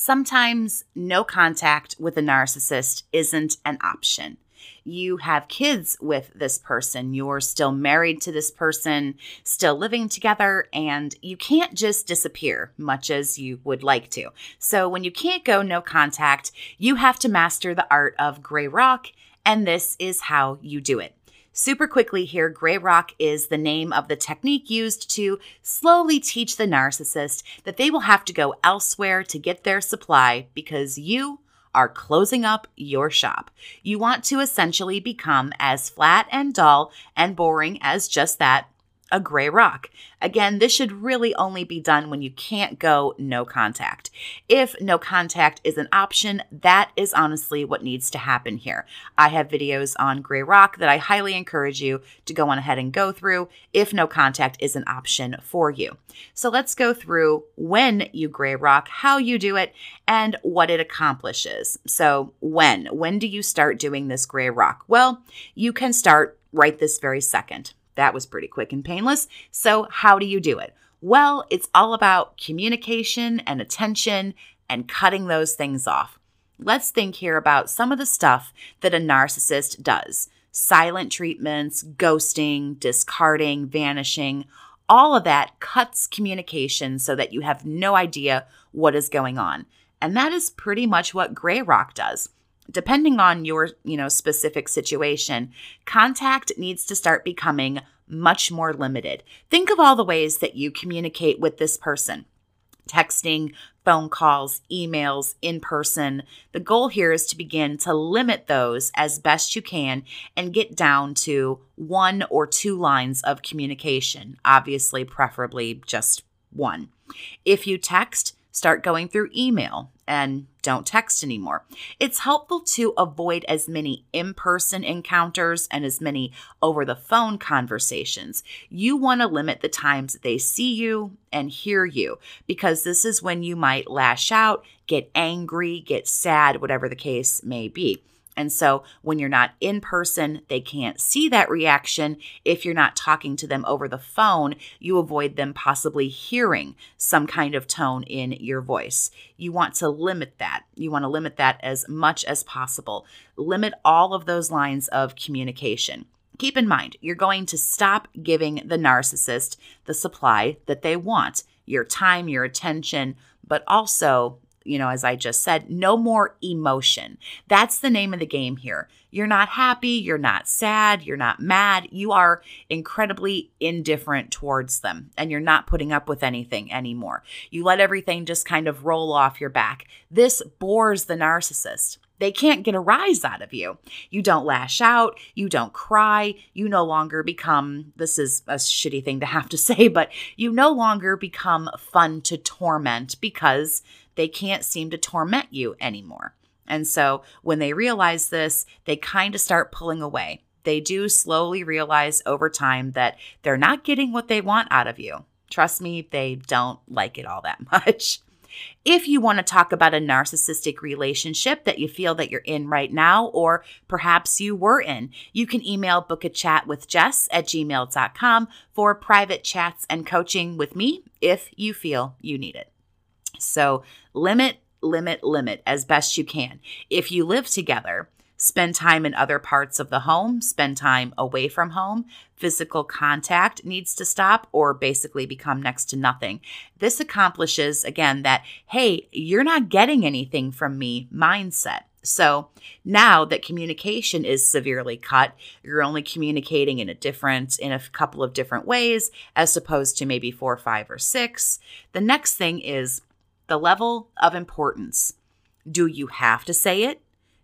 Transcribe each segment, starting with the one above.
Sometimes no contact with a narcissist isn't an option. You have kids with this person, you're still married to this person, still living together, and you can't just disappear, much as you would like to. So, when you can't go no contact, you have to master the art of gray rock, and this is how you do it. Super quickly here, Gray Rock is the name of the technique used to slowly teach the narcissist that they will have to go elsewhere to get their supply because you are closing up your shop. You want to essentially become as flat and dull and boring as just that a gray rock. Again, this should really only be done when you can't go no contact. If no contact is an option, that is honestly what needs to happen here. I have videos on gray rock that I highly encourage you to go on ahead and go through if no contact is an option for you. So let's go through when you gray rock, how you do it, and what it accomplishes. So, when? When do you start doing this gray rock? Well, you can start right this very second. That was pretty quick and painless. So, how do you do it? Well, it's all about communication and attention and cutting those things off. Let's think here about some of the stuff that a narcissist does silent treatments, ghosting, discarding, vanishing. All of that cuts communication so that you have no idea what is going on. And that is pretty much what Gray Rock does depending on your, you know, specific situation, contact needs to start becoming much more limited. Think of all the ways that you communicate with this person. Texting, phone calls, emails, in person. The goal here is to begin to limit those as best you can and get down to one or two lines of communication, obviously, preferably just one. If you text, start going through email and don't text anymore. It's helpful to avoid as many in person encounters and as many over the phone conversations. You want to limit the times that they see you and hear you because this is when you might lash out, get angry, get sad, whatever the case may be. And so when you're not in person, they can't see that reaction. If you're not talking to them over the phone, you avoid them possibly hearing some kind of tone in your voice. You want to limit that. You want to limit that as much as possible. Limit all of those lines of communication. Keep in mind, you're going to stop giving the narcissist the supply that they want your time, your attention, but also you know, as I just said, no more emotion. That's the name of the game here. You're not happy, you're not sad, you're not mad. You are incredibly indifferent towards them and you're not putting up with anything anymore. You let everything just kind of roll off your back. This bores the narcissist. They can't get a rise out of you. You don't lash out. You don't cry. You no longer become, this is a shitty thing to have to say, but you no longer become fun to torment because they can't seem to torment you anymore. And so when they realize this, they kind of start pulling away. They do slowly realize over time that they're not getting what they want out of you. Trust me, they don't like it all that much. If you want to talk about a narcissistic relationship that you feel that you're in right now, or perhaps you were in, you can email book a chat with Jess at gmail.com for private chats and coaching with me if you feel you need it. So limit, limit, limit as best you can. If you live together, spend time in other parts of the home, spend time away from home. Physical contact needs to stop or basically become next to nothing. This accomplishes, again, that, hey, you're not getting anything from me mindset. So now that communication is severely cut, you're only communicating in a different, in a couple of different ways, as opposed to maybe four, five, or six. The next thing is the level of importance. Do you have to say it?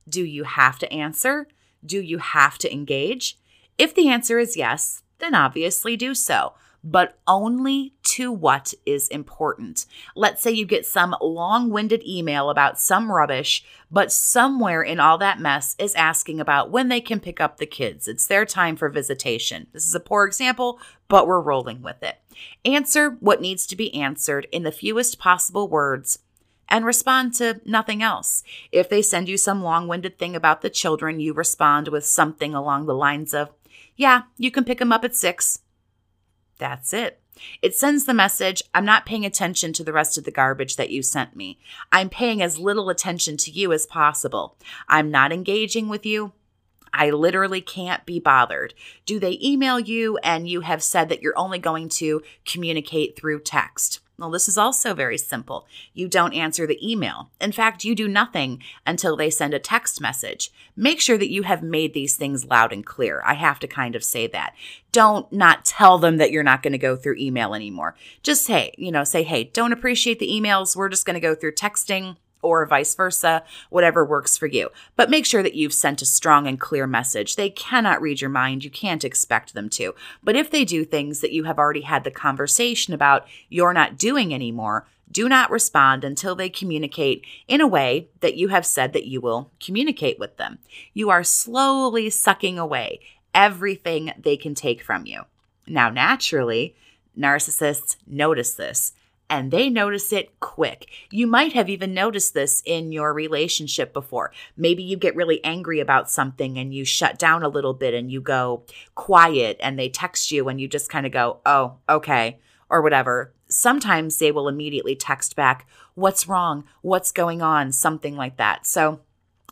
Do you have to answer? Do you have to engage? If the answer is yes, then obviously do so, but only to what is important. Let's say you get some long winded email about some rubbish, but somewhere in all that mess is asking about when they can pick up the kids. It's their time for visitation. This is a poor example, but we're rolling with it. Answer what needs to be answered in the fewest possible words and respond to nothing else. If they send you some long winded thing about the children, you respond with something along the lines of, Yeah, you can pick them up at six. That's it. It sends the message I'm not paying attention to the rest of the garbage that you sent me. I'm paying as little attention to you as possible. I'm not engaging with you. I literally can't be bothered. Do they email you and you have said that you're only going to communicate through text? Well, this is also very simple. You don't answer the email. In fact, you do nothing until they send a text message. Make sure that you have made these things loud and clear. I have to kind of say that. Don't not tell them that you're not going to go through email anymore. Just hey, you know, say, hey, don't appreciate the emails. We're just going to go through texting or vice versa, whatever works for you. But make sure that you've sent a strong and clear message. They cannot read your mind. You can't expect them to. But if they do things that you have already had the conversation about you're not doing anymore, do not respond until they communicate in a way that you have said that you will communicate with them. You are slowly sucking away everything they can take from you. Now, naturally, narcissists notice this and they notice it quick. You might have even noticed this in your relationship before. Maybe you get really angry about something and you shut down a little bit and you go quiet and they text you and you just kind of go, oh, okay, or whatever. Sometimes they will immediately text back, what's wrong? What's going on? Something like that. So,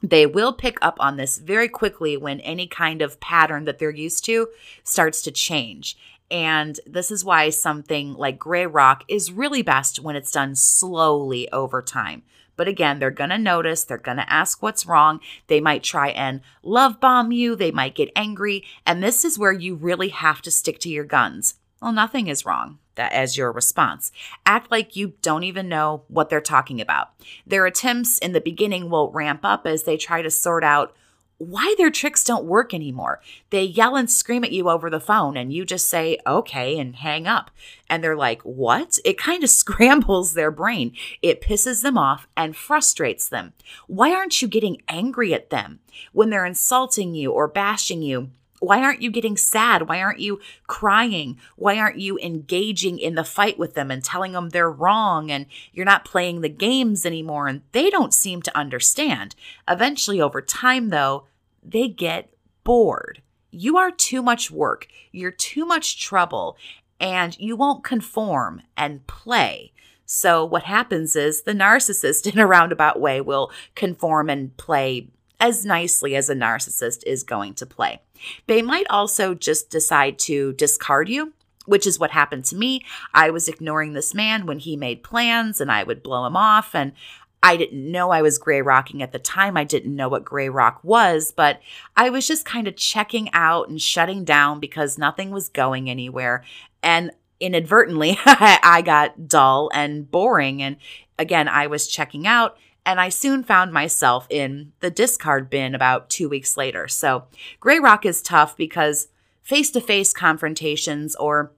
they will pick up on this very quickly when any kind of pattern that they're used to starts to change. And this is why something like gray rock is really best when it's done slowly over time. But again, they're going to notice, they're going to ask what's wrong. They might try and love bomb you, they might get angry. And this is where you really have to stick to your guns. Well, nothing is wrong that as your response. Act like you don't even know what they're talking about. Their attempts in the beginning will ramp up as they try to sort out why their tricks don't work anymore. They yell and scream at you over the phone, and you just say, okay, and hang up. And they're like, what? It kind of scrambles their brain. It pisses them off and frustrates them. Why aren't you getting angry at them when they're insulting you or bashing you? Why aren't you getting sad? Why aren't you crying? Why aren't you engaging in the fight with them and telling them they're wrong and you're not playing the games anymore? And they don't seem to understand. Eventually, over time, though, they get bored. You are too much work, you're too much trouble, and you won't conform and play. So, what happens is the narcissist, in a roundabout way, will conform and play as nicely as a narcissist is going to play. They might also just decide to discard you, which is what happened to me. I was ignoring this man when he made plans and I would blow him off. And I didn't know I was gray rocking at the time. I didn't know what gray rock was, but I was just kind of checking out and shutting down because nothing was going anywhere. And inadvertently, I got dull and boring. And again, I was checking out and I soon found myself in the discard bin about two weeks later. So, gray rock is tough because face to face confrontations or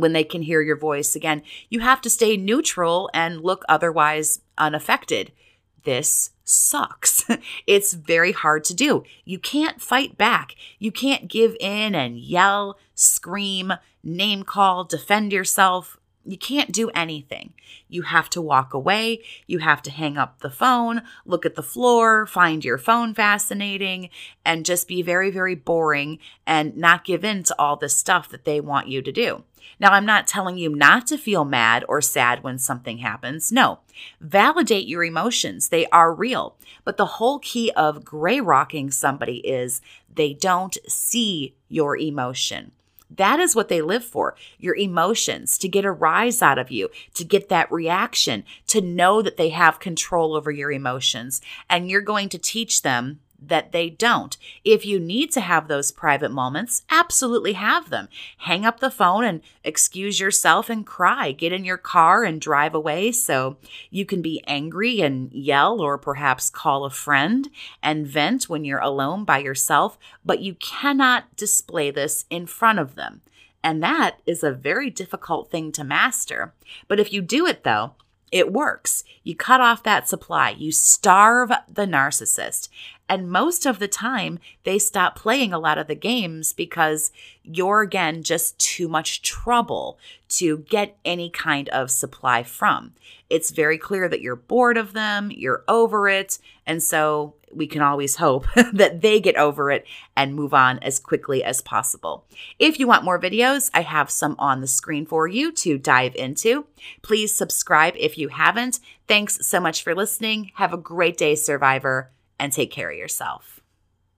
when they can hear your voice. Again, you have to stay neutral and look otherwise unaffected. This sucks. it's very hard to do. You can't fight back. You can't give in and yell, scream, name call, defend yourself. You can't do anything. You have to walk away. You have to hang up the phone, look at the floor, find your phone fascinating, and just be very, very boring and not give in to all the stuff that they want you to do. Now, I'm not telling you not to feel mad or sad when something happens. No, validate your emotions. They are real. But the whole key of gray rocking somebody is they don't see your emotion. That is what they live for your emotions, to get a rise out of you, to get that reaction, to know that they have control over your emotions. And you're going to teach them that they don't. If you need to have those private moments, absolutely have them. Hang up the phone and excuse yourself and cry. Get in your car and drive away so you can be angry and yell or perhaps call a friend and vent when you're alone by yourself, but you cannot display this in front of them. And that is a very difficult thing to master. But if you do it though, it works. You cut off that supply, you starve the narcissist, And most of the time, they stop playing a lot of the games because you're, again, just too much trouble to get any kind of supply from. It's very clear that you're bored of them, you're over it. And so we can always hope that they get over it and move on as quickly as possible. If you want more videos, I have some on the screen for you to dive into. Please subscribe if you haven't. Thanks so much for listening. Have a great day, Survivor, and take care of yourself.